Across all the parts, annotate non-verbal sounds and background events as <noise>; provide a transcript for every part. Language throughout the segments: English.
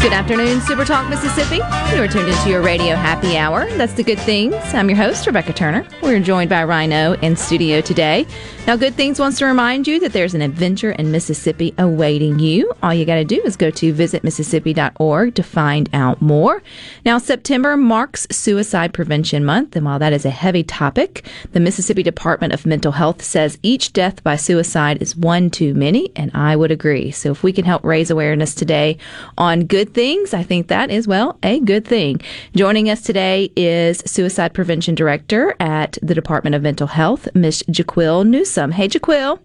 Good afternoon, Super Talk Mississippi. You are tuned into your radio happy hour. That's the Good Things. I'm your host, Rebecca Turner. We're joined by Rhino in studio today. Now, Good Things wants to remind you that there's an adventure in Mississippi awaiting you. All you got to do is go to visitmississippi.org to find out more. Now, September marks Suicide Prevention Month, and while that is a heavy topic, the Mississippi Department of Mental Health says each death by suicide is one too many, and I would agree. So, if we can help raise awareness today on good things, I think that is, well, a good thing. Joining us today is Suicide Prevention Director at the Department of Mental Health, Ms. Jaquil Newsom. Hey, Jaquil.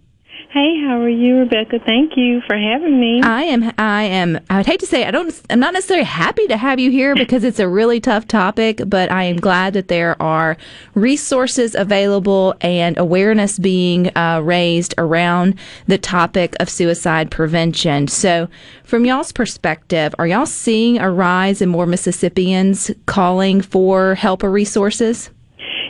Hey, how are you, Rebecca? Thank you for having me. I am. I am. I would hate to say I don't. I'm not necessarily happy to have you here because it's a really tough topic. But I am glad that there are resources available and awareness being uh, raised around the topic of suicide prevention. So, from y'all's perspective, are y'all seeing a rise in more Mississippians calling for help or resources?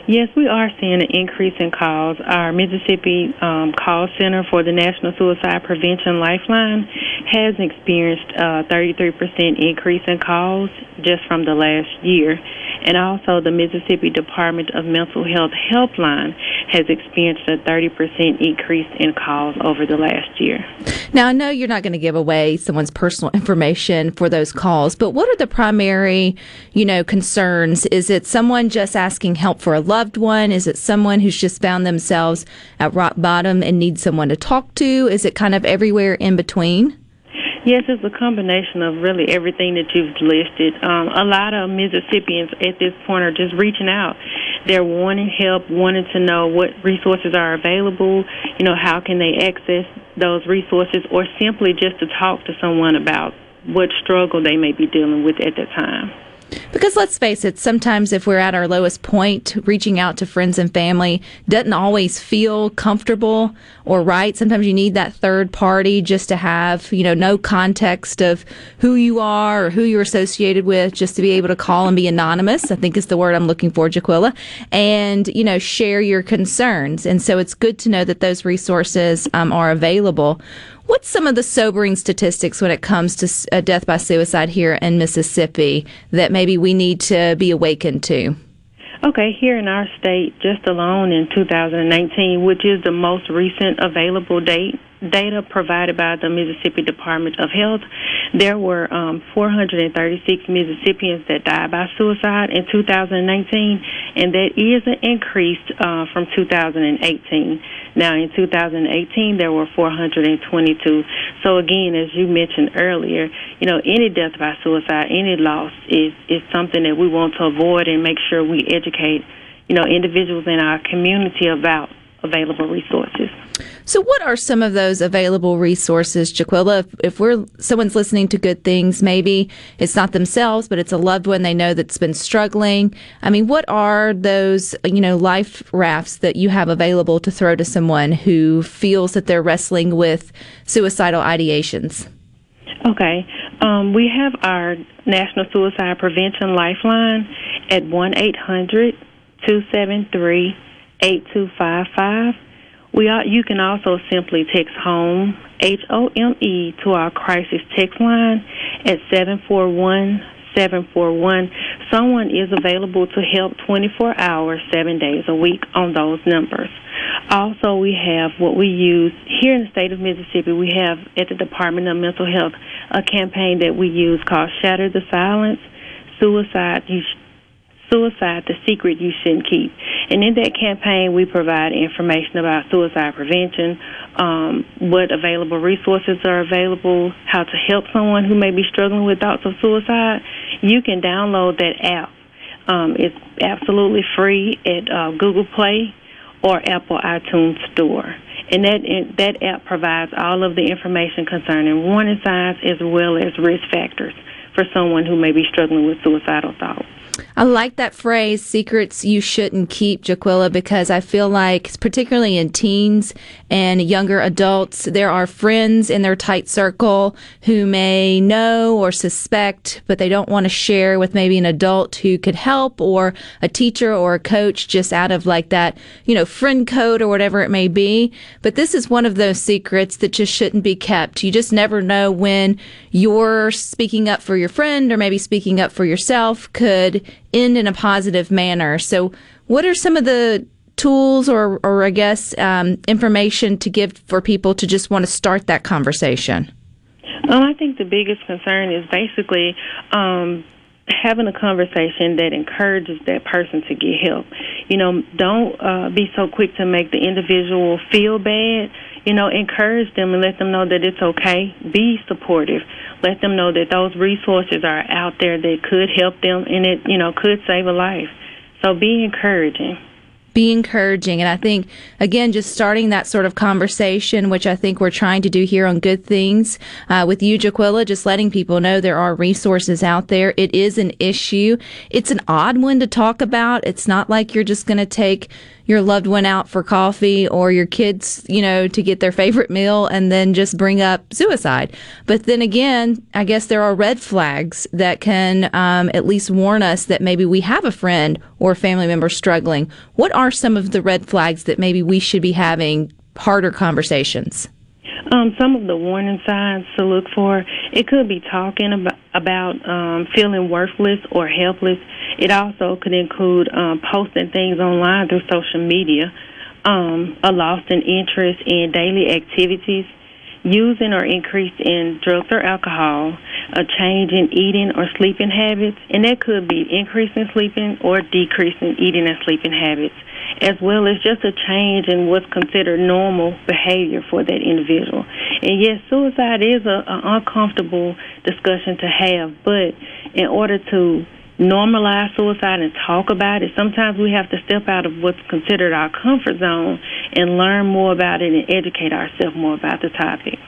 Yes, we are seeing an increase in calls. Our Mississippi um, Call Center for the National Suicide Prevention Lifeline has experienced a 33% increase in calls just from the last year. And also, the Mississippi Department of Mental Health Helpline has experienced a 30% increase in calls over the last year. Now, I know you're not going to give away someone's personal information for those calls, but what are the primary, you know, concerns? Is it someone just asking help for a one? Is it someone who's just found themselves at rock bottom and needs someone to talk to? Is it kind of everywhere in between? Yes, it's a combination of really everything that you've listed. Um, a lot of Mississippians at this point are just reaching out. They're wanting help, wanting to know what resources are available, you know, how can they access those resources, or simply just to talk to someone about what struggle they may be dealing with at that time. Because let's face it, sometimes if we're at our lowest point, reaching out to friends and family doesn't always feel comfortable or right. Sometimes you need that third party just to have, you know, no context of who you are or who you're associated with, just to be able to call and be anonymous. I think is the word I'm looking for, Jaquilla, and, you know, share your concerns. And so it's good to know that those resources um, are available. What's some of the sobering statistics when it comes to uh, death by suicide here in Mississippi that maybe we need to be awakened to? Okay, here in our state, just alone in 2019, which is the most recent available date, data provided by the Mississippi Department of Health, there were um, 436 Mississippians that died by suicide in 2019, and that is an increase uh, from 2018. Now, in 2018, there were 422. So, again, as you mentioned earlier, you know, any death by suicide, any loss is is something that we want to avoid and make sure we educate, you know, individuals in our community about available resources. So, what are some of those available resources, Jaquilla? If, if, we're someone's listening to good things, maybe it's not themselves, but it's a loved one they know that's been struggling. I mean, what are those you know life rafts that you have available to throw to someone who feels that they're wrestling with suicidal ideations? Okay, um, we have our National Suicide Prevention Lifeline at one eight hundred two seven three eight two five five we are, you can also simply text HOME, H O M E, to our crisis text line at 741 741. Someone is available to help 24 hours, seven days a week on those numbers. Also, we have what we use here in the state of Mississippi. We have at the Department of Mental Health a campaign that we use called Shatter the Silence. Suicide, you Suicide, the Secret You Shouldn't Keep. And in that campaign, we provide information about suicide prevention, um, what available resources are available, how to help someone who may be struggling with thoughts of suicide. You can download that app. Um, it's absolutely free at uh, Google Play or Apple iTunes Store. And that that app provides all of the information concerning warning signs as well as risk factors for someone who may be struggling with suicidal thoughts. I like that phrase, secrets you shouldn't keep, Jaquilla, because I feel like, particularly in teens and younger adults, there are friends in their tight circle who may know or suspect, but they don't want to share with maybe an adult who could help or a teacher or a coach just out of like that, you know, friend code or whatever it may be. But this is one of those secrets that just shouldn't be kept. You just never know when you're speaking up for your friend or maybe speaking up for yourself could end in a positive manner. So, what are some of the tools or, or I guess, um, information to give for people to just want to start that conversation? Well, I think the biggest concern is basically um, having a conversation that encourages that person to get help. You know, don't uh, be so quick to make the individual feel bad. You know, encourage them and let them know that it's okay. Be supportive. Let them know that those resources are out there that could help them and it, you know, could save a life. So be encouraging be encouraging. And I think, again, just starting that sort of conversation, which I think we're trying to do here on Good Things uh, with you, Jaquilla, just letting people know there are resources out there. It is an issue. It's an odd one to talk about. It's not like you're just going to take your loved one out for coffee or your kids, you know, to get their favorite meal and then just bring up suicide. But then again, I guess there are red flags that can um, at least warn us that maybe we have a friend or a family member struggling. What are some of the red flags that maybe we should be having harder conversations? Um, some of the warning signs to look for it could be talking about, about um, feeling worthless or helpless. It also could include um, posting things online through social media, um, a loss in interest in daily activities, using or increase in drugs or alcohol, a change in eating or sleeping habits, and that could be increase in sleeping or decrease in eating and sleeping habits, as well as just a change in what's considered normal behavior for that individual. And yes, suicide is an uncomfortable discussion to have, but in order to normalize suicide and talk about it, sometimes we have to step out of what's considered our comfort zone and learn more about it and educate ourselves more about the topic.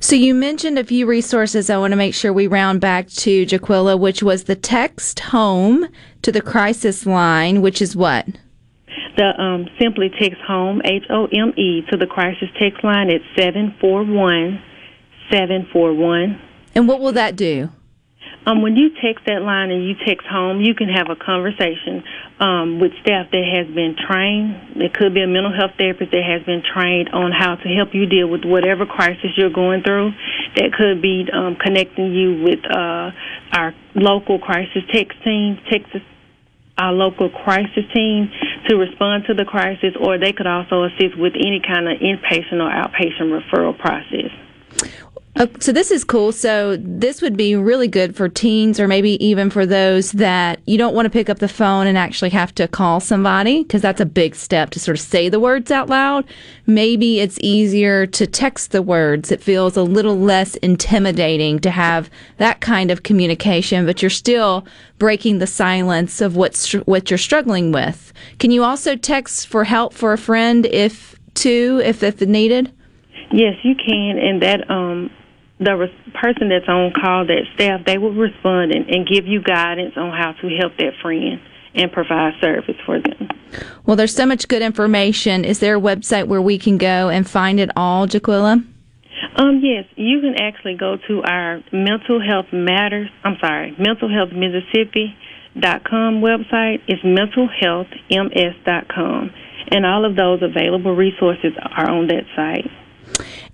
So you mentioned a few resources. I want to make sure we round back to Jaquilla, which was the text home to the crisis line, which is what? The um, simply text home H O M E to the crisis text line at seven four one seven four one. And what will that do? Um, when you text that line and you text home, you can have a conversation um, with staff that has been trained. It could be a mental health therapist that has been trained on how to help you deal with whatever crisis you're going through. That could be um, connecting you with uh, our local crisis text team, Texas our local crisis team to respond to the crisis, or they could also assist with any kind of inpatient or outpatient referral process. Uh, so this is cool. So this would be really good for teens or maybe even for those that you don't want to pick up the phone and actually have to call somebody because that's a big step to sort of say the words out loud. Maybe it's easier to text the words. It feels a little less intimidating to have that kind of communication, but you're still breaking the silence of what's what you're struggling with. Can you also text for help for a friend if too if if needed? Yes, you can, and that um the res- person that's on call, that staff, they will respond and, and give you guidance on how to help that friend and provide service for them. Well, there's so much good information. Is there a website where we can go and find it all, Jaquilla? Um, yes, you can actually go to our mental health matters. I'm sorry, mental health Mississippi dot com website. It's mentalhealthms.com, and all of those available resources are on that site.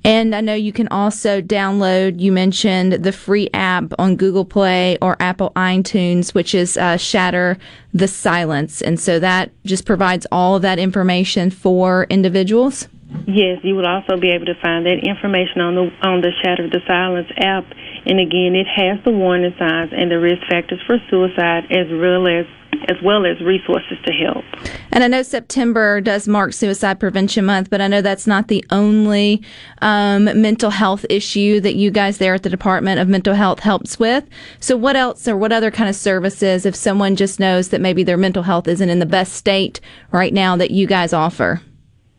And I know you can also download, you mentioned the free app on Google Play or Apple iTunes, which is uh, Shatter the Silence. And so that just provides all of that information for individuals. Yes, you will also be able to find that information on the on the Shatter the Silence app. And again, it has the warning signs and the risk factors for suicide as well as as well as resources to help. And I know September does mark Suicide Prevention Month, but I know that's not the only um, mental health issue that you guys there at the Department of Mental Health helps with. So, what else or what other kind of services, if someone just knows that maybe their mental health isn't in the best state right now, that you guys offer?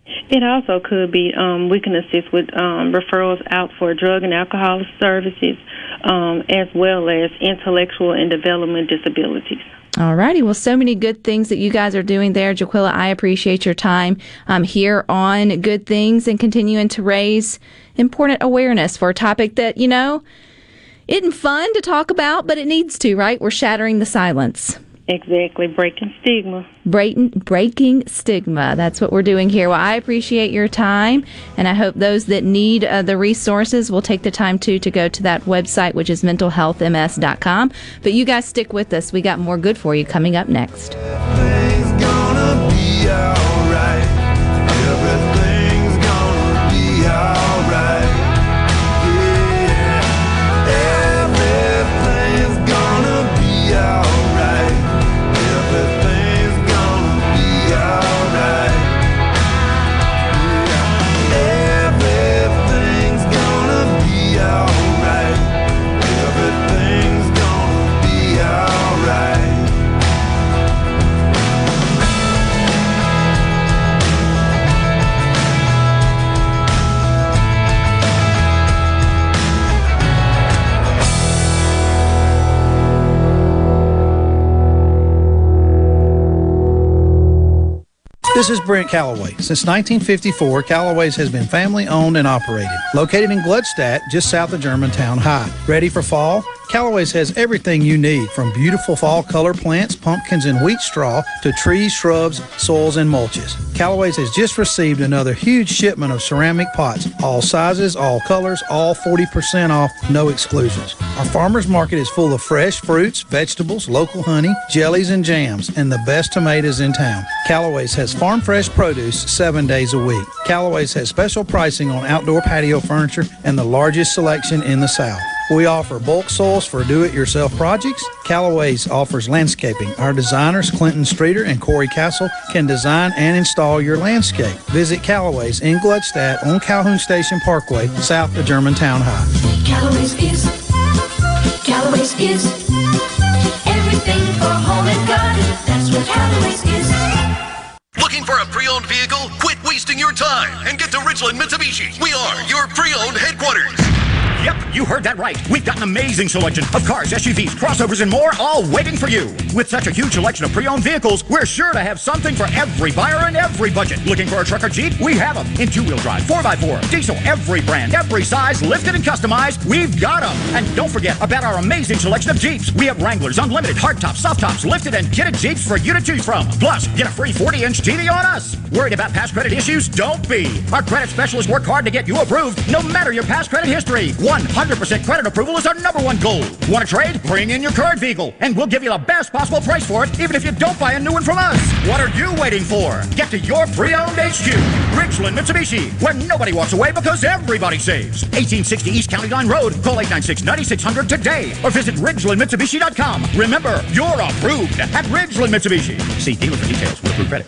It also could be um, we can assist with um, referrals out for drug and alcohol services, um, as well as intellectual and development disabilities. All righty. Well, so many good things that you guys are doing there. Jaquilla, I appreciate your time um, here on Good Things and continuing to raise important awareness for a topic that, you know, isn't fun to talk about, but it needs to, right? We're shattering the silence. Exactly, breaking stigma. Breaking, breaking stigma. That's what we're doing here. Well, I appreciate your time, and I hope those that need uh, the resources will take the time too to go to that website, which is mentalhealthms.com. But you guys stick with us. We got more good for you coming up next. This is Brent Calloway. Since 1954, Calloway's has been family owned and operated. Located in Gluckstadt, just south of Germantown High. Ready for fall? Callaway's has everything you need from beautiful fall color plants, pumpkins, and wheat straw to trees, shrubs, soils, and mulches. Callaway's has just received another huge shipment of ceramic pots, all sizes, all colors, all 40% off, no exclusions. Our farmers market is full of fresh fruits, vegetables, local honey, jellies, and jams, and the best tomatoes in town. Callaway's has farm fresh produce seven days a week. Callaway's has special pricing on outdoor patio furniture and the largest selection in the South. We offer bulk soils for do-it-yourself projects. Callaway's offers landscaping. Our designers, Clinton Streeter and Corey Castle, can design and install your landscape. Visit Callaway's in Gluckstadt on Calhoun Station Parkway, south of Germantown High. Callaway's is, Callaway's is everything for home and garden. That's what Callaway's is. Looking for a pre-owned vehicle? Quit wasting your time and get to Ridgeland Mitsubishi. We are your pre-owned headquarters. Yep, you heard that right. We've got an amazing selection of cars, SUVs, crossovers, and more, all waiting for you. With such a huge selection of pre-owned vehicles, we're sure to have something for every buyer and every budget. Looking for a truck or Jeep? We have them in two-wheel drive, 4x4, diesel, every brand, every size, lifted and customized. We've got them. And don't forget about our amazing selection of Jeeps. We have Wranglers, unlimited, hardtops, soft tops, lifted and kitted Jeeps for you to choose from. Plus, get a free 40-inch TV on us. Worried about past credit issues? Don't be. Our credit specialists work hard to get you approved, no matter your past credit history. 100% credit approval is our number one goal. Want to trade? Bring in your current vehicle, and we'll give you the best possible price for it, even if you don't buy a new one from us. What are you waiting for? Get to your pre-owned HQ, Ridgeland Mitsubishi, where nobody walks away because everybody saves. 1860 East County Line Road. Call 896-9600 today, or visit RidgelandMitsubishi.com. Remember, you're approved at Ridgeland Mitsubishi. See dealer for details with approved credit.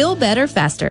better faster.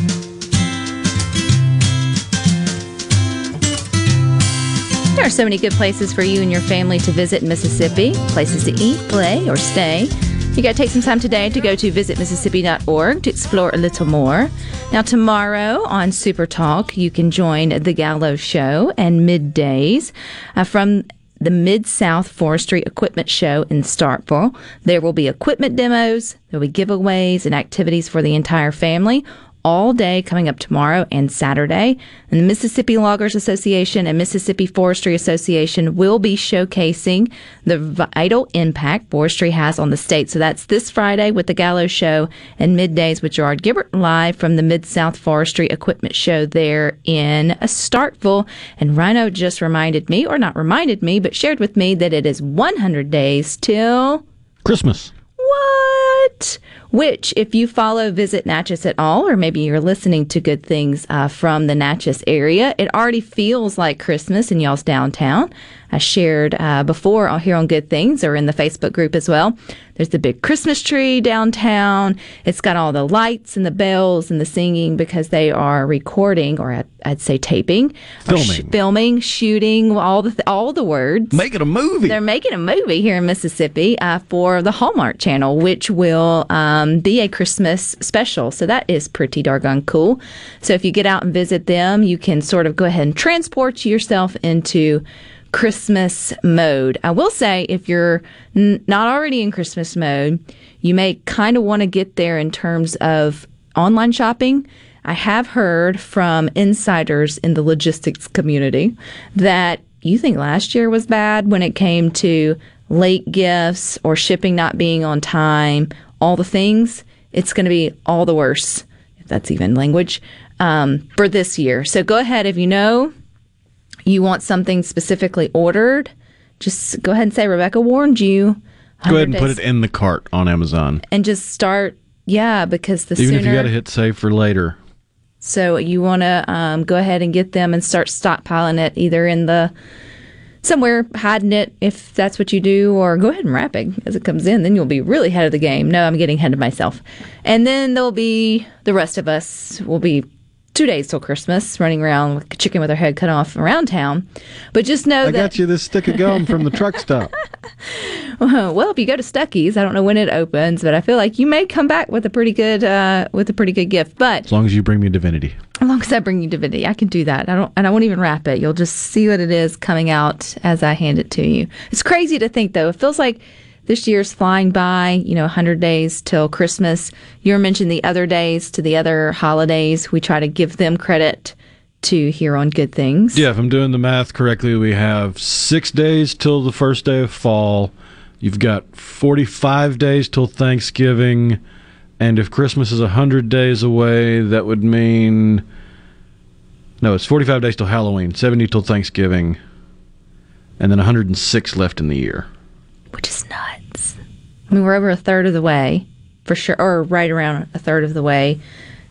There are so many good places for you and your family to visit in Mississippi, places to eat, play, or stay. You got to take some time today to go to visitmississippi.org to explore a little more. Now, tomorrow on Super Talk, you can join the Gallo Show and middays uh, from the Mid South Forestry Equipment Show in Starkville. There will be equipment demos, there will be giveaways and activities for the entire family all day coming up tomorrow and Saturday. And the Mississippi Loggers Association and Mississippi Forestry Association will be showcasing the vital impact forestry has on the state. So that's this Friday with the Gallo Show and middays with Gerard Gibert live from the Mid South Forestry Equipment Show there in Starkville. And Rhino just reminded me, or not reminded me, but shared with me that it is 100 days till Christmas. what? Which, if you follow Visit Natchez at all, or maybe you're listening to good things uh, from the Natchez area, it already feels like Christmas in y'all's downtown. I shared uh, before here on Good Things or in the Facebook group as well. There's the big Christmas tree downtown. It's got all the lights and the bells and the singing because they are recording, or I'd, say taping, or sh- Filming. filming, shooting, all the th- all the words. Make it a movie. They're making a movie here in Mississippi uh, for the Hallmark Channel, which will um, Um, be a Christmas special. So that is pretty darn cool. So if you get out and visit them, you can sort of go ahead and transport yourself into Christmas mode. I will say, if you're n- not already in Christmas mode, you may kind of want to get there in terms of online shopping. I have heard from insiders in the logistics community that you think last year was bad when it came to late gifts or shipping not being on time, all the things. It's going to be all the worse, if that's even language, um, for this year. So go ahead if you know you want something specifically ordered, just go ahead and say Rebecca warned you. Go ahead and 100 put it in the cart on Amazon. and just start. Yeah, because the Even sooner if you got to hit save for later. So you want to um, go ahead and get them and start stockpiling it either in the somewhere hiding it if that's what you do, or go ahead and wrap it as it comes in. Then you'll be really ahead of the game. No, I'm getting ahead of myself. And then there'll be the rest of us will be two days till Christmas, running around like a chicken with her head cut off around town. But just know I that I got you this stick of gum from the truck stop. <laughs> well, if you go to Stuckey's, I don't know when it opens, but I feel like you may come back with a pretty good uh, with a pretty good gift. But As long as you bring me divinity. as long as I bring you divinity, I can do that. I don't, and I won't even wrap it. You'll just see what it is coming out as I hand it to you. It's crazy to think, though. It feels like this year's flying by. You know, 100 days till Christmas. You were mentioning the other days to the other holidays. We try to give them credit to here on Good Things. Yeah, if I'm doing the math correctly, we have six days till the first day of fall. You've got 45 days till Thanksgiving. And if Christmas is 100 days away, that would mean. No, it's 45 days till Halloween, 70 till Thanksgiving, and then 106 left in the year. Which is nuts. I mean, we're over a third of the way, for sure, or right around a third of the way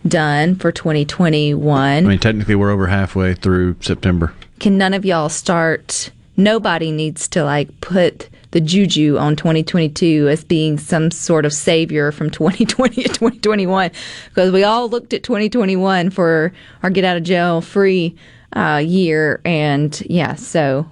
done for 2021. I mean, technically, we're over halfway through September. Can none of y'all start? Nobody needs to like put the juju on 2022 as being some sort of savior from <laughs> 2020 to 2021 because we all looked at 2021 for our get out of jail free uh, year and yeah so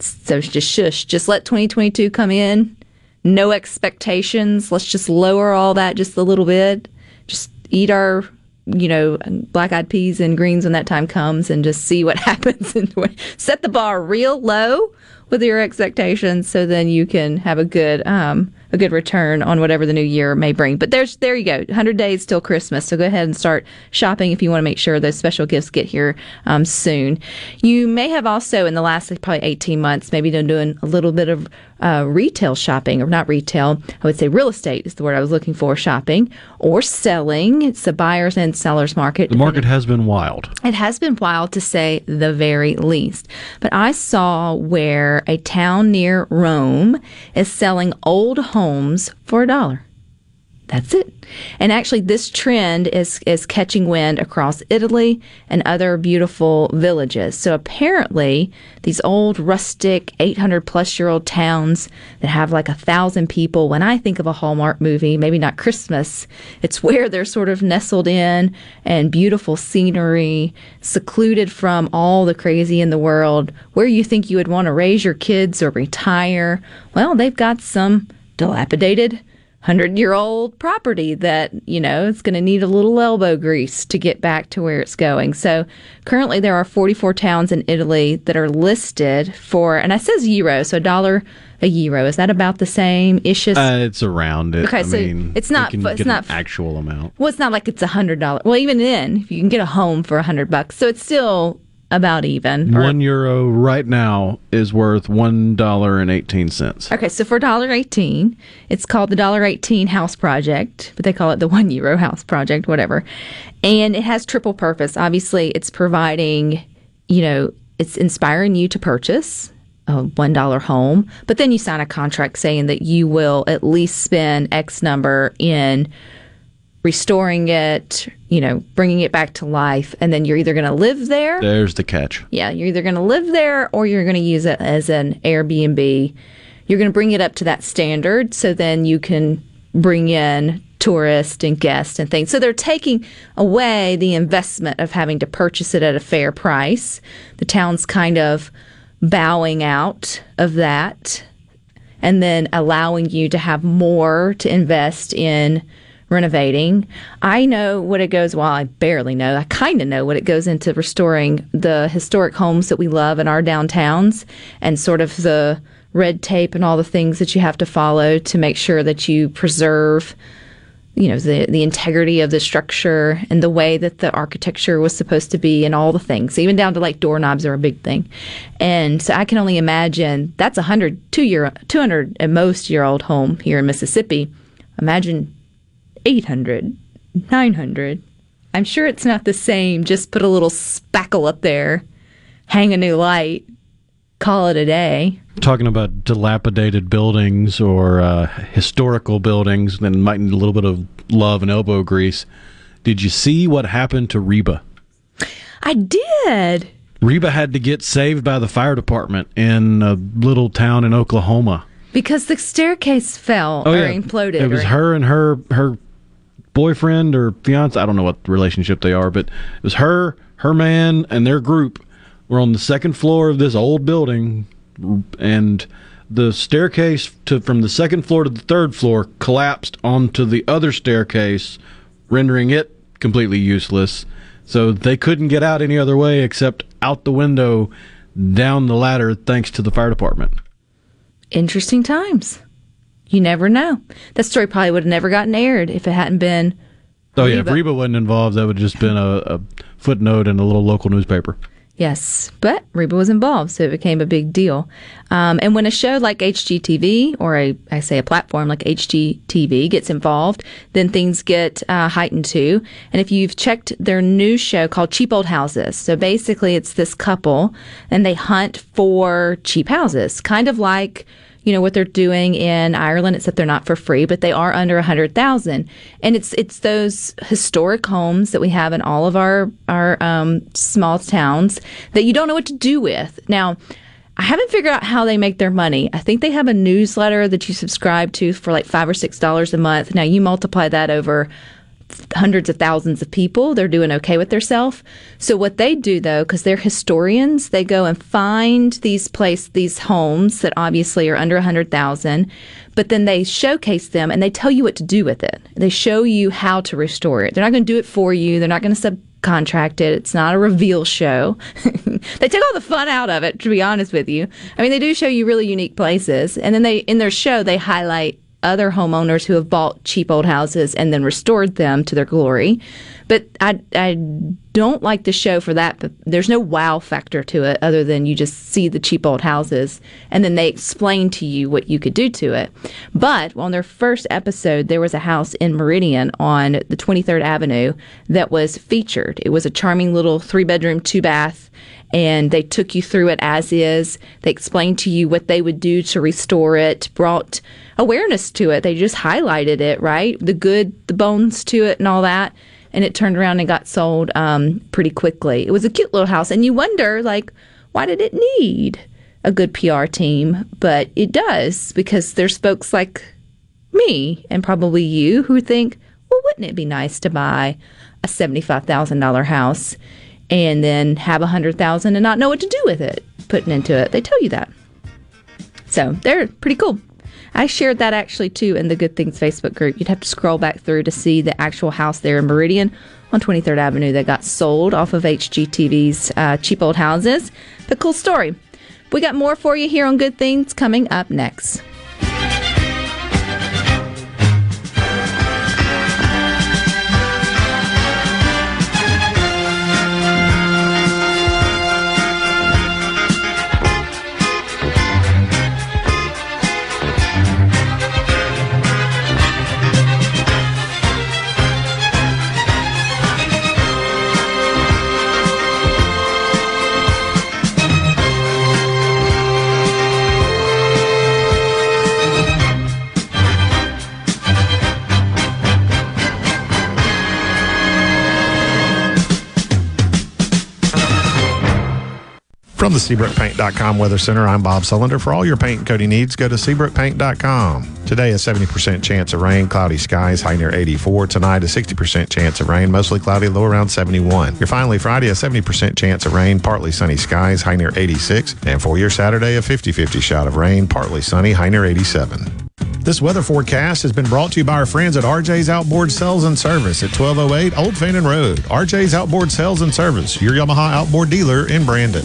so just shush. Just let 2022 come in. No expectations. Let's just lower all that just a little bit. Just eat our you know black eyed peas and greens when that time comes and just see what <laughs> happens and set the bar real low with your expectations so then you can have a good um a good return on whatever the new year may bring. But there's there you go. 100 days till christmas. So go ahead and start shopping if you want to make sure those special gifts get here um, soon. You may have also in the last like, probably 18 months maybe been doing a little bit of uh, retail shopping or not retail i would say real estate is the word i was looking for shopping or selling it's a buyers and sellers market The market has been wild. it has been wild to say the very least. But I saw where a town near Rome is selling old homes for a dollar. That's it. And actually, this trend is is catching wind across Italy and other beautiful villages. So apparently, these old rustic, 800 plus year old towns that have like a thousand people. When I think of a Hallmark movie, maybe not Christmas, it's where they're sort of nestled in and beautiful scenery, secluded from all the crazy in the world. Where you think you would want to raise your kids or retire? Well, they've got some dilapidated hundred year old property that you know it's going to need a little elbow grease to get back to where it's going so currently there are 44 towns in italy that are listed for and i says euro so a dollar a euro is that about the same ish Uh, it's around it. Okay, I so mean, it's not- it's not- actual amount. well it's not like it's a hundred dollar well even then if you can get a home for a hundred bucks so it's still about even One euro right now is worth one dollar and eighteen cents. Okay, so for $1.18, it's called the $1.18 House Project, but they call it the <laughs> one euro house project, whatever. And it has triple purpose. Obviously, it's providing, you know, it's inspiring you to purchase a $1 home, but then you sign a contract saying that you will at least spend X number in restoring it, you know, bringing it back to life, and then you're either going to live there There's the catch. yeah, you're either going to live there or you're going to use it as an Airbnb. You're going to bring it up to that standard so then you can bring in tourists and guests and things. So they're taking away the investment of having to purchase it at a fair price. The town's kind of bowing out of that and then allowing you to have more to invest in renovating. I know what it goes, well, I barely know. I kind of know what it goes into restoring the historic homes that we love in our downtowns and sort of the red tape and all the things that you have to follow to make sure that you preserve you know the the integrity of the structure and the way that the architecture was supposed to be and all the things even down to like doorknobs are a big thing and so i can only imagine that's a hundred two year 200 at most year old home here in mississippi imagine 800 900 i'm sure it's not the same. Just put a little spackle up there. Hang a new light. Call it a day. Talking about dilapidated buildings or uh, historical buildings that might need a little bit of love and elbow grease. Did you see what happened to Reba? i did. Reba had to get saved by the fire department in a little town in Oklahoma. because the staircase fell or imploded Oh, It was or- her and her her boyfriend or fiance. I don't know what relationship they are, but it was her, her man, and their group were on the second floor of this old building, and the staircase to from the second floor to the third floor collapsed onto the other staircase, rendering it completely useless. So they couldn't get out any other way except out the window down the ladder thanks to the fire department. interesting times. You never know. That story probably would have never gotten aired if it hadn't been. Oh yeah, if Reba. Reba wasn't involved, that would have just been a, a footnote in a little local newspaper. Yes, but Reba was involved, so it became a big deal. Um, and when a show like HGTV or a, I say a platform like HGTV gets involved, then things get uh, heightened too. And if you've checked their new show called Cheap Old Houses, so basically it's this couple and they hunt for cheap houses, kind of like you know what they're doing in Ireland, except they're not for free, but they are under a hundred thousand. And it's it's those historic homes that we have in all of our our um, small towns that you don't know what to do with. Now, I haven't figured out how they make their money. I think they have a newsletter that you subscribe to for like five or six dollars a month. Now you multiply that over hundreds of thousands of people. They're doing okay with themselves. So what they do though, because they're historians, they go and find these place these homes that obviously are under a hundred thousand, but then they showcase them and they tell you what to do with it. They show you how to restore it. They're not going to do it for you. They're not going to subcontract it. It's not a reveal show. <laughs> they take all the fun out of it, to be honest with you. I mean, they do show you really unique places, and then they in their show they highlight other homeowners who have bought cheap old houses and then restored them to their glory. But I, I don't like the show for that. But there's no wow factor to it other than you just see the cheap old houses and then they explain to you what you could do to it. But on their first episode, there was a house in Meridian on the 23rd Avenue that was featured. It was a charming little three bedroom, two bath, and they took you through it as is. They explained to you what they would do to restore it, brought awareness to it. They just highlighted it, right? The good, the bones to it, and all that. And it turned around and got sold um, pretty quickly. It was a cute little house, and you wonder, like, why did it need a good PR team? But it does because there's folks like me and probably you who think, well, wouldn't it be nice to buy a $75,000 house and then have a 100,000 and not know what to do with it putting into it? They tell you that. So, they're pretty cool. I shared that actually too in the Good Things Facebook group. You'd have to scroll back through to see the actual house there in Meridian on 23rd Avenue that got sold off of HGTV's uh, cheap old houses. But cool story. We got more for you here on Good Things coming up next. From the SeabrookPaint.com Weather Center, I'm Bob Sullender. For all your paint and coating needs, go to SeabrookPaint.com. Today, a 70% chance of rain, cloudy skies, high near 84. Tonight, a 60% chance of rain, mostly cloudy, low around 71. Your finally Friday, a 70% chance of rain, partly sunny skies, high near 86. And for your Saturday, a 50 50 shot of rain, partly sunny, high near 87. This weather forecast has been brought to you by our friends at RJ's Outboard Sales and Service at 1208 Old Fannin Road. RJ's Outboard Sales and Service, your Yamaha outboard dealer in Brandon.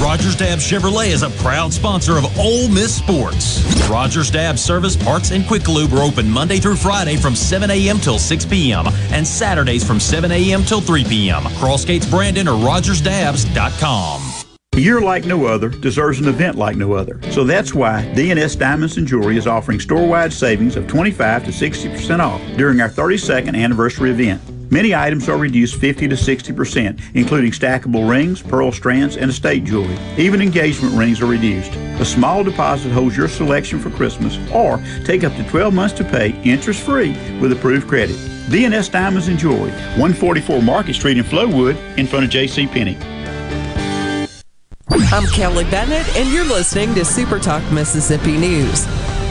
Rogers Dabbs Chevrolet is a proud sponsor of Ole Miss Sports. Rogers Dabbs Service, Parts, and Quick Lube are open Monday through Friday from 7 a.m. till 6 p.m. and Saturdays from 7 a.m. till 3 p.m. Crossgates Brandon or RogersDabbs.com. A year like no other deserves an event like no other. So that's why DNS Diamonds and Jewelry is offering store-wide savings of 25 to 60% off during our 32nd anniversary event. Many items are reduced 50 to 60%, including stackable rings, pearl strands, and estate jewelry. Even engagement rings are reduced. A small deposit holds your selection for Christmas, or take up to 12 months to pay interest-free with approved credit. DNS Diamonds and Jewelry, 144 Market Street in Flowood, in front of J.C. Penney. I'm Kelly Bennett, and you're listening to Super Talk Mississippi News.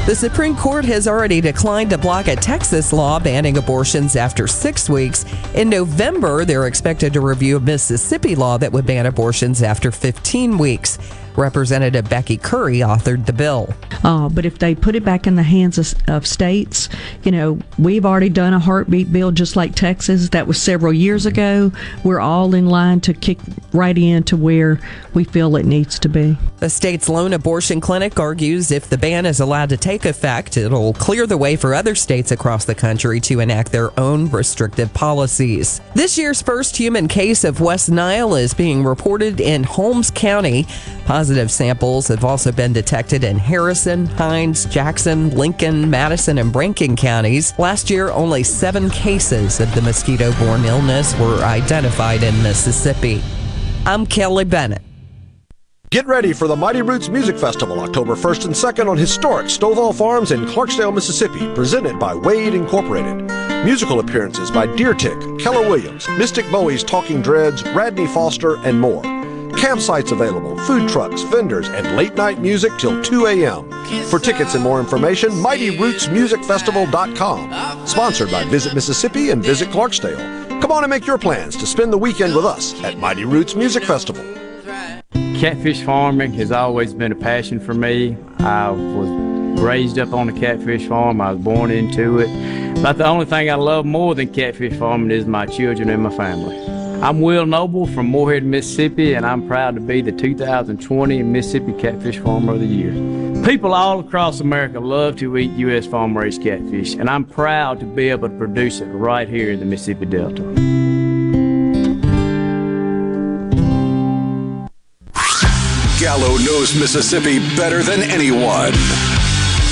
The Supreme Court has already declined to block a Texas law banning abortions after six weeks. In November, they're expected to review a Mississippi law that would ban abortions after 15 weeks. Representative Becky Currie authored the bill. Uh, but if they put it back in the hands of, of states, you know, we've already done a heartbeat bill just like Texas. That was several years ago. We're all in line to kick right into where we feel it needs to be. The state's lone abortion clinic argues if the ban is allowed to take effect, it'll clear the way for other states across the country to enact their own restrictive policies. This year's first human case of West Nile is being reported in Holmes County. Positive samples have also been detected in Harrison, Hinds, Jackson, Lincoln, Madison, and Rankin counties. Last year, only seven cases of the mosquito borne illness were identified in Mississippi. I'm Kelly Bennett. Get ready for the Mighty Roots Music Festival October 1st and 2nd on historic Stovall Farms in Clarksdale, Mississippi, presented by Wade Incorporated. Musical appearances by Deer Tick, Keller Williams, Mystic Bowie's Talking Dreads, Radney Foster, and more. Campsites available, food trucks, vendors, and late night music till 2 a.m. For tickets and more information, MightyRootsMusicFestival.com. Sponsored by Visit Mississippi and Visit Clarksdale. Come on and make your plans to spend the weekend with us at Mighty Roots Music Festival. Catfish farming has always been a passion for me. I was raised up on a catfish farm. I was born into it. But the only thing I love more than catfish farming is my children and my family. I'm Will Noble from Moorhead, Mississippi, and I'm proud to be the 2020 Mississippi Catfish Farmer of the Year. People all across America love to eat U.S. farm raised catfish, and I'm proud to be able to produce it right here in the Mississippi Delta. Gallo knows Mississippi better than anyone.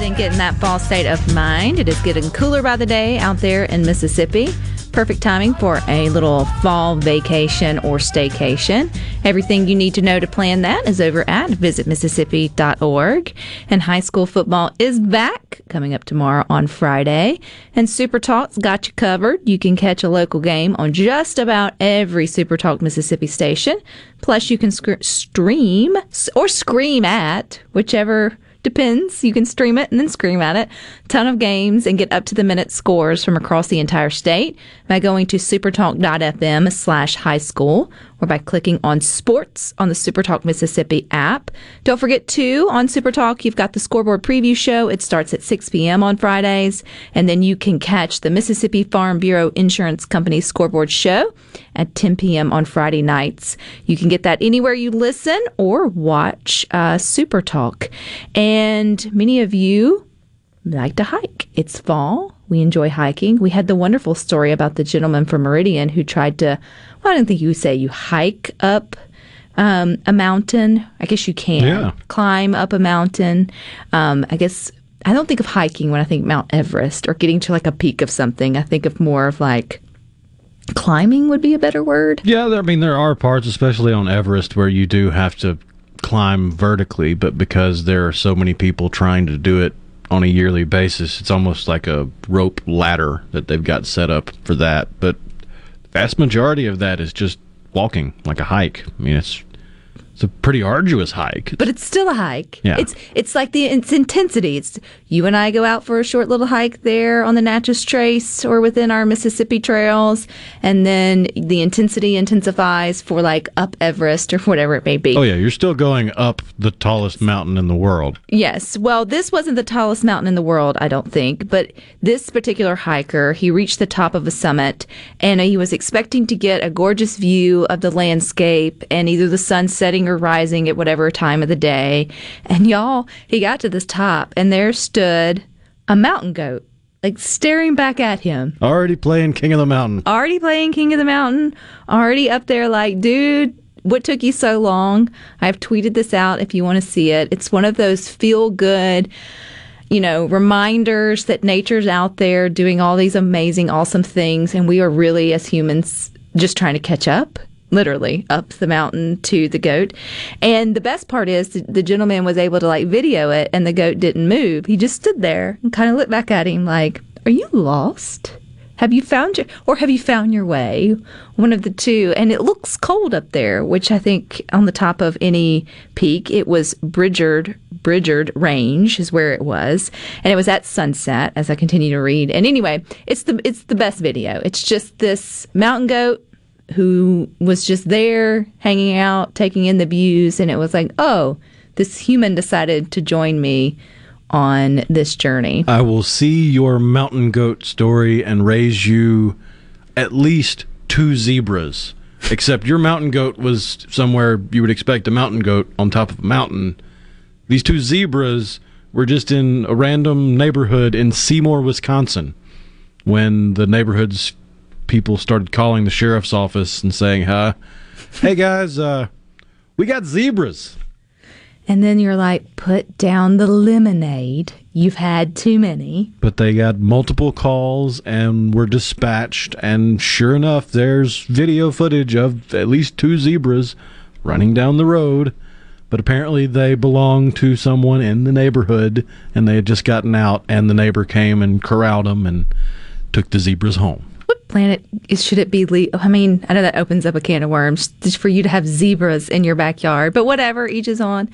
Ahead and get in that fall state of mind. It is getting cooler by the day out there in Mississippi. Perfect timing for a little fall vacation or staycation. Everything you need to know to plan that is over at visitmississippi.org. And high school football is back coming up tomorrow on Friday. And Super Talk's got you covered. You can catch a local game on just about every Super Talk Mississippi station. Plus, you can sc- stream or scream at whichever Depends. You can stream it and then scream at it. Ton of games and get up to the minute scores from across the entire state by going to supertalk.fm slash high school or by clicking on sports on the Supertalk Mississippi app. Don't forget too, on Supertalk, you've got the scoreboard preview show. It starts at 6 p.m. on Fridays. And then you can catch the Mississippi Farm Bureau Insurance Company scoreboard show at 10 p.m. on Friday nights. You can get that anywhere you listen or watch uh, Supertalk. And many of you like to hike. It's fall. We enjoy hiking. We had the wonderful story about the gentleman from Meridian who tried to, well, I don't think you say you hike up um, a mountain. I guess you can Yeah. climb up a mountain. Um, I guess I don't think of hiking when I think Mount Everest or getting to like a peak of something. I think of more of like climbing would be a better word. Yeah, there, I mean, there are parts, especially on Everest, where you do have to climb vertically, but because there are so many people trying to do it on a yearly basis, it's almost like a rope ladder that they've got set up for that. But vast majority of that is just walking, like a hike. I mean, it's It's a pretty arduous hike. but it's still a hike. Yeah. It's it's like the it's intensity. It's you and I go out for a short little hike there on the Natchez Trace or within our Mississippi trails, and then the intensity intensifies for like up Everest or whatever it may be. Oh yeah, you're still going up the tallest mountain in the world. Yes. Well, this wasn't the tallest mountain in the world, I don't think, but this particular hiker, he reached the top of a summit and he was expecting to get a gorgeous view of the landscape and either the sun setting or rising at whatever time of the day. And y'all, he got to this top and there stood a mountain goat, like staring back at him. Already playing King of the Mountain. Already playing King of the Mountain, already up there like, dude, what took you so long? I've tweeted this out if you want to see it. It's one of those feel good, you know, reminders that nature's out there doing all these amazing, awesome things. And we are really, as humans, just trying to catch up. Literally up the mountain to the goat. And the best part is the, the gentleman was able to like video it and the goat didn't move. He just stood there and kind of looked back at him like, Are you lost? Have you found your, or have you found your way? One of the two. And it looks cold up there, which I think on the top of any peak, it was Bridgard, Bridgard Range is where it was. And it was at sunset as I continue to read. And anyway, it's the, it's the best video. It's just this mountain goat who was just there hanging out, taking in the views. And it was like, oh, this human decided to join me on this journey. I will see your mountain goat story and raise you at least two zebras. Except your mountain goat was somewhere you would expect a mountain goat on top of a mountain. These two zebras were just in a random neighborhood in Seymour, Wisconsin, when the neighborhood's people started calling the sheriff's office and saying, "Huh, hey guys, uh, we got zebras." And then you're like, put down the lemonade. You've had too many. But they got multiple calls and were dispatched, and sure enough, there's video footage of at least two zebras running down the road. But apparently, they belong to someone in the neighborhood, and they had just gotten out, and the neighbor came and corralled them and took the zebras home. What planet is, should it be? Le- I mean, I know that opens up a can of worms just for you to have zebras in your backyard, but whatever, each is on.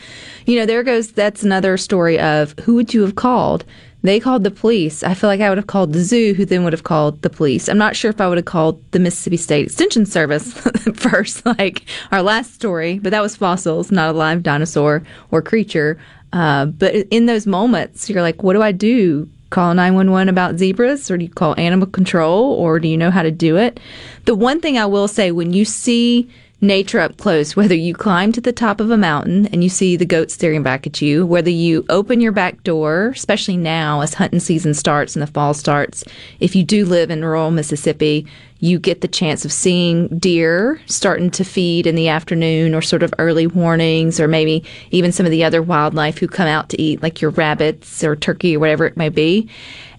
You know, there goes, that's another story of who would you have called? They called the police. I feel like I would have called the zoo, who then would have called the police. I'm not sure if I would have called the Mississippi State Extension Service <laughs> first, like our last story, but that was fossils, not a live dinosaur or creature. Uh, but in those moments, you're like, what do I do? Call 911 about zebras, or do you call animal control, or do you know how to do it? The one thing I will say when you see nature up close, whether you climb to the top of a mountain and you see the goat staring back at you, whether you open your back door, especially now as hunting season starts and the fall starts, if you do live in rural Mississippi, you get the chance of seeing deer starting to feed in the afternoon or sort of early warnings, or maybe even some of the other wildlife who come out to eat, like your rabbits or turkey or whatever it may be.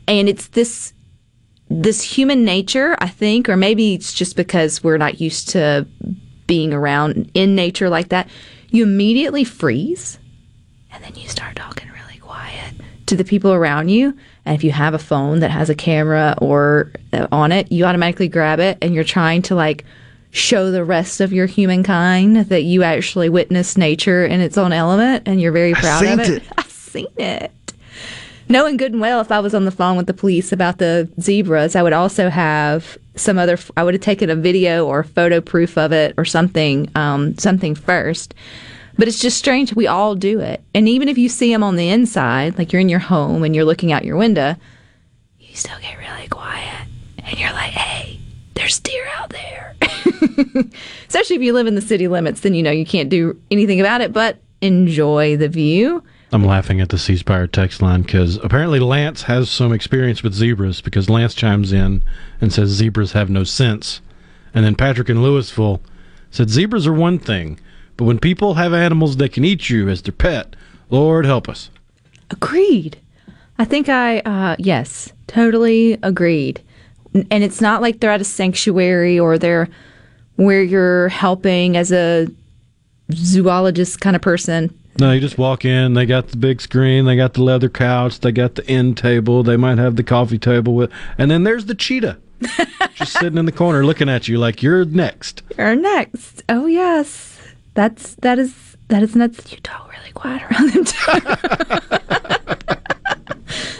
And it's this this human nature, I think, or maybe it's just because we're not used to being around in nature like that, you immediately freeze and then you start talking really quiet to the people around you. And if you have a phone that has a camera or uh, on it, you automatically grab it and you're trying to like show the rest of your humankind that you actually witnessed nature in its own element and you're very proud of it. it. <laughs> I've seen it. Knowing good and well, if I was on the phone with the police about the zebras, I would also have some other. I would have taken a video or photo proof of it or something, um, something first. But it's just strange. We all do it, and even if you see them on the inside, like you're in your home and you're looking out your window, you still get really quiet, and you're like, "Hey, there's deer out there." <laughs> Especially if you live in the city limits, then you know you can't do anything about it but enjoy the view. I'm laughing at the C Spire text line because apparently Lance has some experience with zebras because Lance chimes in and says zebras have no sense. And then Patrick in Louisville said zebras are one thing, but when people have animals that can eat you as their pet, Lord help us. Agreed. I think I, uh, yes, totally agreed. And it's not like they're at a sanctuary or they're where you're helping as a zoologist kind of person. No, you just walk in. They got the big screen. They got the leather couch. They got the end table. They might have the coffee table with, and then there's the cheetah, just <laughs> sitting in the corner looking at you like you're next. You're next. Oh yes, that's that is that is nuts. You talk really quiet around them too. <laughs>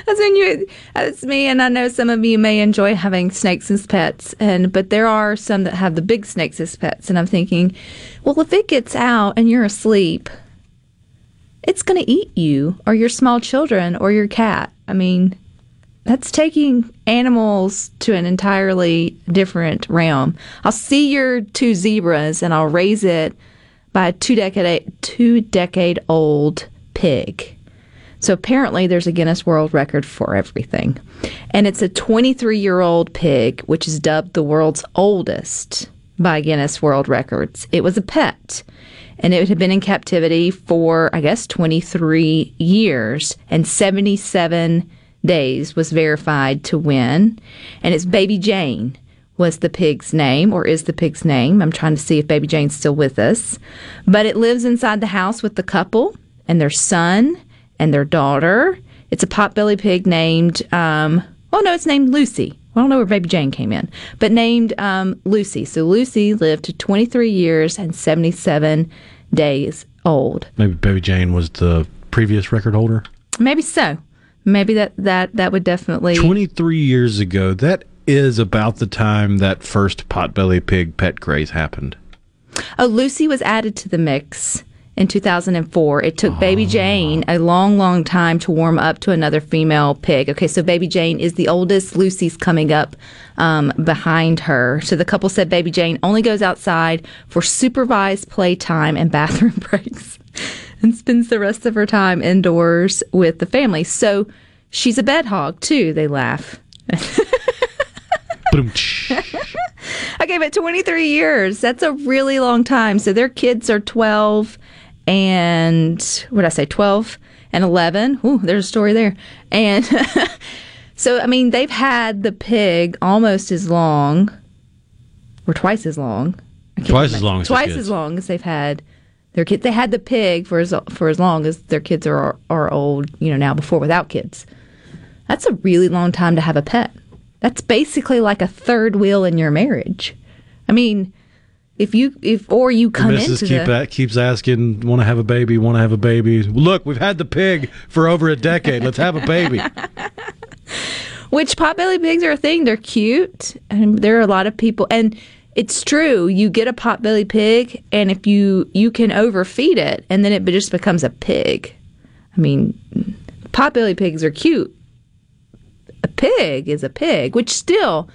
That's when you. That's me, and I know some of you may enjoy having snakes as pets, and but there are some that have the big snakes as pets, and I'm thinking, well, if it gets out and you're asleep, it's going to eat you or your small children or your cat. I mean, that's taking animals to an entirely different realm. I'll see your two zebras and I'll raise it by a two decade two decade old pig. So apparently there's a Guinness World Record for everything. And it's a 23 year old pig, which is dubbed the world's oldest by Guinness World Records. It was a pet and it had been in captivity for, I guess, 23 years and 77 days was verified to win. And it's Baby Jane was the pig's name or is the pig's name. I'm trying to see if Baby Jane's still with us. But it lives inside the house with the couple and their son and their daughter. It's a potbelly pig named, um, oh no, it's named Lucy. I don't know where Baby Jane came in, but named um, Lucy. So Lucy lived to 23 years and 77 days old. Maybe Baby Jane was the previous record holder. Maybe so. Maybe that that that would definitely 23 years ago. That is about the time that first potbelly pig pet craze happened. Oh, Lucy was added to the mix in 2004. It took Baby Jane a long, long time to warm up to another female pig. Okay, so Baby Jane is the oldest. Lucy's coming up um, behind her. So the couple said Baby Jane only goes outside for supervised playtime and <laughs> bathroom breaks and spends the rest of her time indoors with the family. So she's a bed hog too, they laugh. <laughs> okay, but 23 years, that's a really long time. So their kids are 12 and what did I say, 12 and 11. Ooh, there's a story there. And <laughs> so, I mean, they've had the pig almost as long, or twice as long. Twice as long as twice as long as they've had their kids. They had the pig for as for as long as their kids are are old. You know, now before without kids. That's a really long time to have a pet. That's basically like a third wheel in your marriage. I mean, if you if or you come Mrs. into Keep the, a- keeps asking, want to have a baby, want to have a baby. Look, we've had the pig for over a decade. Let's have a baby. <laughs> Which potbelly pigs are a thing. They're cute, and there are a lot of people. And it's true. You get a potbelly pig, and if you you can overfeed it, and then it just becomes a pig. I mean, potbelly pigs are cute. A pig is a pig, which still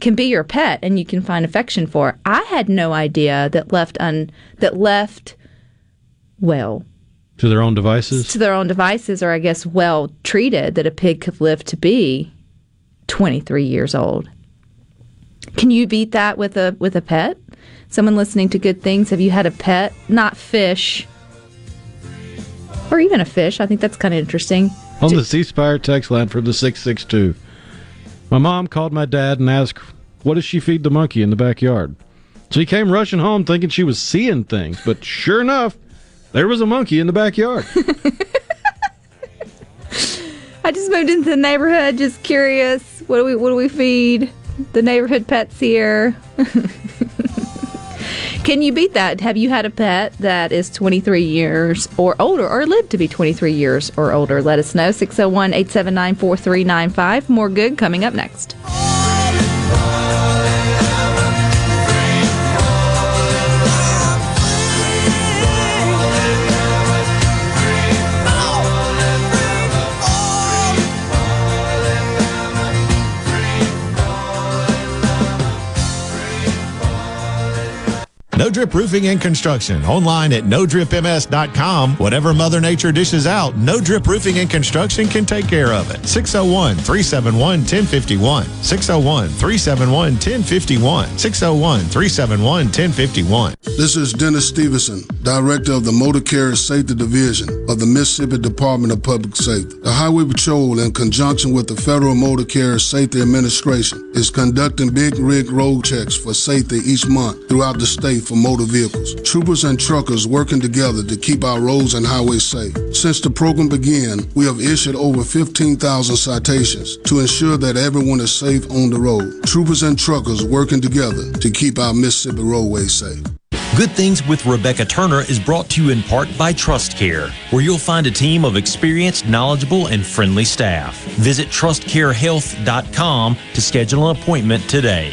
can be your pet, and you can find affection for. I had no idea that left un that left well To their own devices. to their own devices or I guess well treated that a pig could live to be 23 years old. Can you beat that with a with a pet? Someone listening to good things, have you had a pet, not fish or even a fish? I think that's kind of interesting. On the C Spire text line from the 662. My mom called my dad and asked, What does she feed the monkey in the backyard? So he came rushing home thinking she was seeing things, but sure enough, there was a monkey in the backyard. <laughs> I just moved into the neighborhood just curious. What do we what do we feed the neighborhood pets here? <laughs> Can you beat that? Have you had a pet that is 23 years or older or lived to be 23 years or older? Let us know. 601 879 4395. More good coming up next. No Drip Roofing and Construction. Online at nodripms.com. Whatever Mother Nature dishes out, No Drip Roofing and Construction can take care of it. 601 371 1051. 601 371 1051. 601 371 1051. This is Dennis Stevenson, Director of the Motor Carrier Safety Division of the Mississippi Department of Public Safety. The Highway Patrol, in conjunction with the Federal Motor Carrier Safety Administration, is conducting big rig road checks for safety each month throughout the state for motor vehicles. Troopers and truckers working together to keep our roads and highways safe. Since the program began, we have issued over 15,000 citations to ensure that everyone is safe on the road. Troopers and truckers working together to keep our Mississippi roadways safe. Good Things with Rebecca Turner is brought to you in part by Trust Care, where you'll find a team of experienced, knowledgeable, and friendly staff. Visit trustcarehealth.com to schedule an appointment today.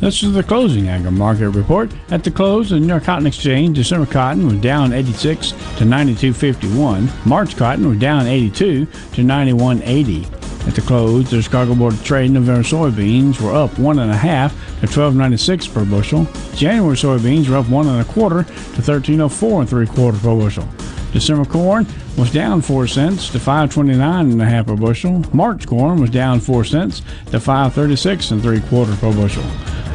This is the closing agri market report. At the close, the New York Cotton Exchange, December cotton was down 86 to 92.51. March cotton was down 82 to 91.80. At the close, the Chicago Board of Trade November soybeans were up one and a half to 12.96 per bushel. January soybeans were up one and a quarter to 13.04 and three quarters per bushel. December corn was down 4 cents to 5.29 and a half per bushel. March corn was down 4 cents to 5.36 and three quarters per bushel.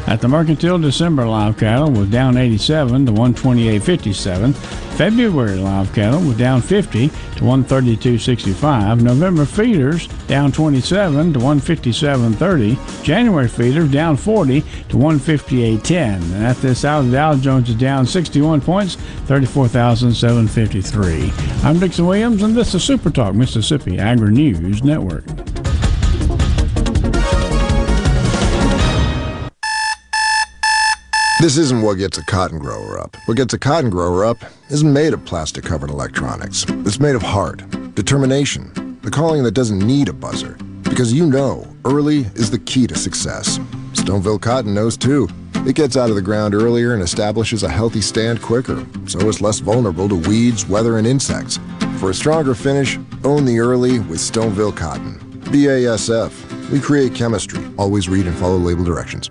At the Mercantile, December live cattle was down 87 to 128.57. February live cattle was down 50 to 132.65. November feeders down 27 to 157.30. January feeders down 40 to 158.10. And at this hour, the Dow Jones is down 61 points, 34,753. I'm Dixon Williams, and this is Super Talk Mississippi Agri News Network. This isn't what gets a cotton grower up. What gets a cotton grower up isn't made of plastic covered electronics. It's made of heart, determination, the calling that doesn't need a buzzer. Because you know, early is the key to success. Stoneville Cotton knows too. It gets out of the ground earlier and establishes a healthy stand quicker, so it's less vulnerable to weeds, weather, and insects. For a stronger finish, own the early with Stoneville Cotton. BASF. We create chemistry. Always read and follow label directions.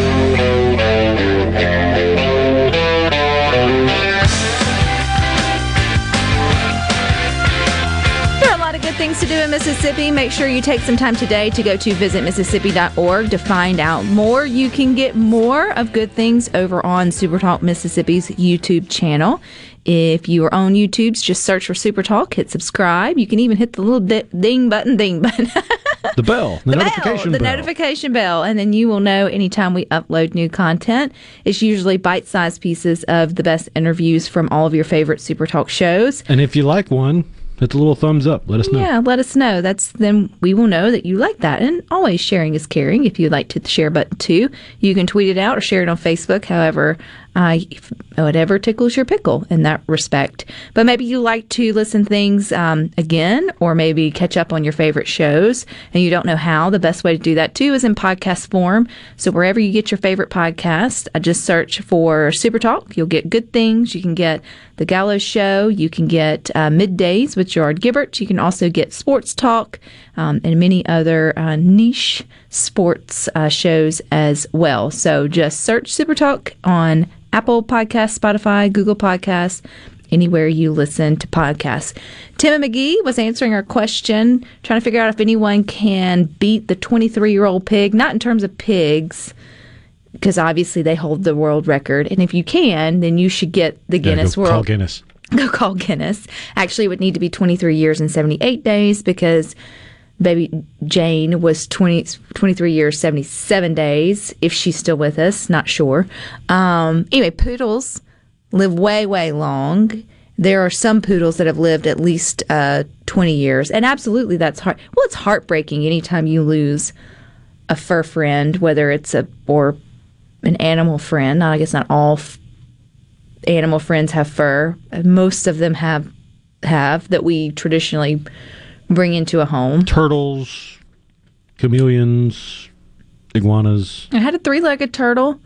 Do in Mississippi. Make sure you take some time today to go to visitmississippi.org to find out more. You can get more of good things over on Super Talk Mississippi's YouTube channel. If you are on YouTube, just search for Super Talk, hit subscribe. You can even hit the little ding button, ding button. <laughs> The bell, the, the notification bell, the bell. notification bell, and then you will know anytime we upload new content. It's usually bite-sized pieces of the best interviews from all of your favorite Super Talk shows. and if you like one, hit the little thumbs up. Let us know. Yeah, let us know. That's then we will know that you like that. And always sharing is caring. If you'd like to share button too, you can tweet it out or share it on Facebook. However, uh, whatever tickles your pickle in that respect. But maybe you like to listen things um, again, or maybe catch up on your favorite shows, and you don't know how. The best way to do that too is in podcast form. So wherever you get your favorite podcast, uh, just search for Super Talk. You'll get good things. You can get the Gallo Show. You can get uh, middays with Gerard Gibert. You can also get Sports Talk um, and many other uh, niche sports uh, shows as well. So just search Super Talk on Apple Podcasts, Spotify, Google Podcasts, anywhere you listen to podcasts. Tim and Magee was answering our question, trying to figure out if anyone can beat the 23 year old pig, not in terms of pigs, because obviously they hold the world record. And if you can, then you should get the Guinness go World. Call Guinness. <laughs> Go call Guinness. Actually, it would need to be 23 years and 78 days because baby Jane was 20, 23 years, 77 days, if she's still with us. Not sure. Um, anyway, poodles live way, way long. There are some poodles that have lived at least uh, 20 years. And absolutely, that's hard. Well, it's heartbreaking anytime you lose a fur friend, whether it's a, or an animal friend. I guess not all f- animal friends have fur. Most of them have have that we traditionally bring into a home. Turtles, chameleons, iguanas. I had a three-legged turtle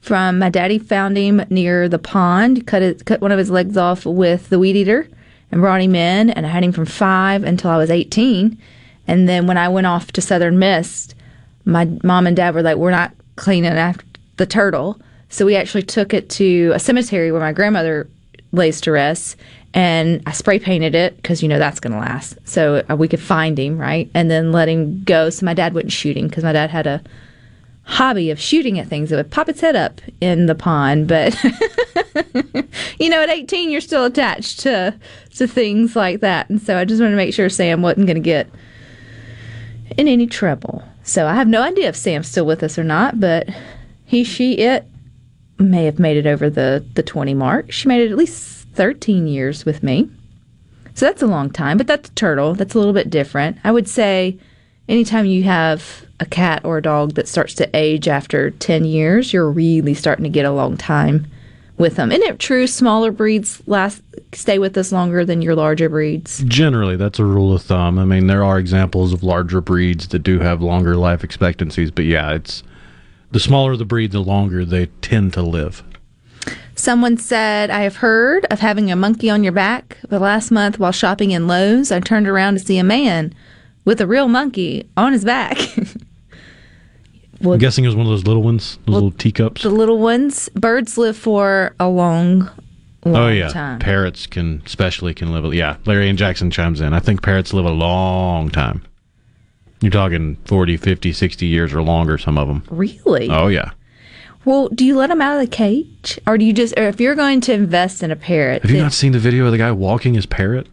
from my daddy found him near the pond, cut it, cut one of his legs off with the weed eater and brought him in and I had him from 5 until I was 18. And then when I went off to Southern Miss, my mom and dad were like, "We're not cleaning after the turtle." So we actually took it to a cemetery where my grandmother lays to rest and I spray painted it because you know that's going to last. So uh, we could find him, right? And then let him go so my dad wouldn't shoot him because my dad had a hobby of shooting at things that would pop its head up in the pond. But <laughs> you know, at 18, you're still attached to to things like that, and so I just wanted to make sure Sam wasn't going to get in any trouble. So I have no idea if Sam's still with us or not, but he, she, it may have made it over the the 20 mark. She made it at least 13 years with me. So that's a long time, but that's a turtle. That's a little bit different. I would say anytime you have a cat or a dog that starts to age after 10 years, you're really starting to get a long time with them. Isn't it true smaller breeds last stay with us longer than your larger breeds? Generally, that's a rule of thumb. I mean, there are examples of larger breeds that do have longer life expectancies, but yeah, it's the smaller the breed, the longer they tend to live. Someone said, I have heard of having a monkey on your back, but last month while shopping in Lowe's, I turned around to see a man with a real monkey on his back. <laughs> Well, I'm guessing it was one of those little ones, those little teacups. the little ones, birds live for a long, oh, long oh yeah, time. parrots can especially can live. A, yeah, Larry and Jackson chimes in. I think parrots live a long time. You're talking 40, 50, 60 years or longer. Some of them. Really? Oh yeah. Well, do you let them out of the cage, or do you just, or if you're going to invest in a parrot, Have you then- not seen the video of the guy walking his parrot?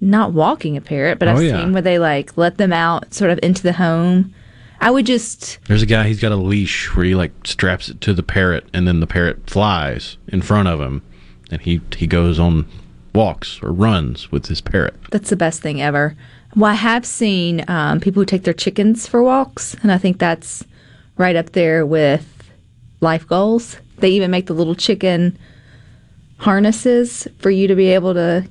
not walking a parrot, but Oh, I've yeah. seen where they like let them out, sort of into the home. I would just There's a guy. He's got a leash where he like straps it to the parrot, and then the parrot flies in front of him, and he he goes on walks or runs with his parrot. That's the best thing ever. Well, I have seen um, people who take their chickens for walks, and I think that's right up there with life goals. They even make the little chicken harnesses for you to be able to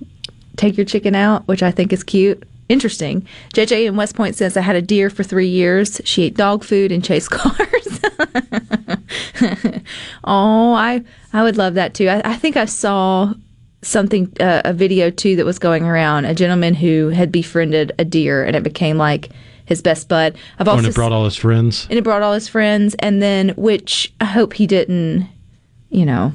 take your chicken out, which I think is cute. Interesting. JJ in West Point says I had a deer for three years. She ate dog food and chased <laughs> cars. <laughs> oh, I I would love that too. I, I think I saw something uh, a video too that was going around a gentleman who had befriended a deer and it became like his best bud. I've Oh, also and it brought all his friends. and it brought all his friends and then which I hope he didn't, you know,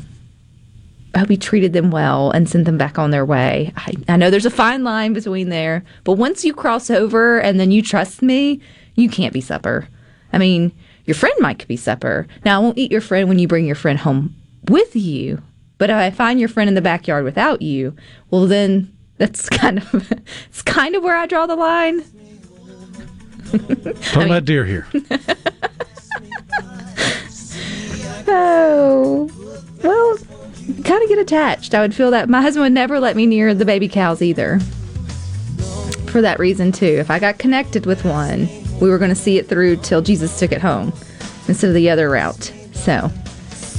I hope he treated them well and sent them back on their way. I, I know there's a fine line between there, but once you cross over and then you trust me, you can't be supper. I mean, your friend might be supper. Now, I won't eat your friend when you bring your friend home with you, but if I find your friend in the backyard without you, well, then that's <laughs> kind of it's kind of where I draw the line. Talking about deer here. <laughs> Oh, well, kind of get attached. I would feel that my husband would never let me near the baby cows either. For that reason, too. If I got connected with one, we were going to see it through till Jesus took it home instead of the other route. So,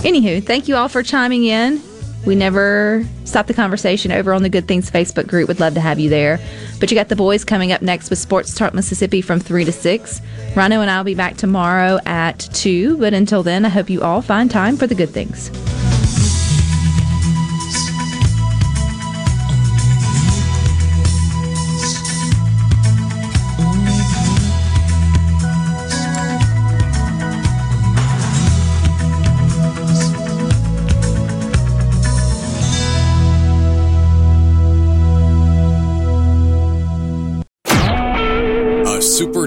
anywho, thank you all for chiming in. We never stop the conversation over on the Good Things Facebook group. Would love to have you there. But you got the boys coming up next with Sports Talk Mississippi from 3 to 6. Rhino and I will be back tomorrow at 2. But until then, I hope you all find time for the good things.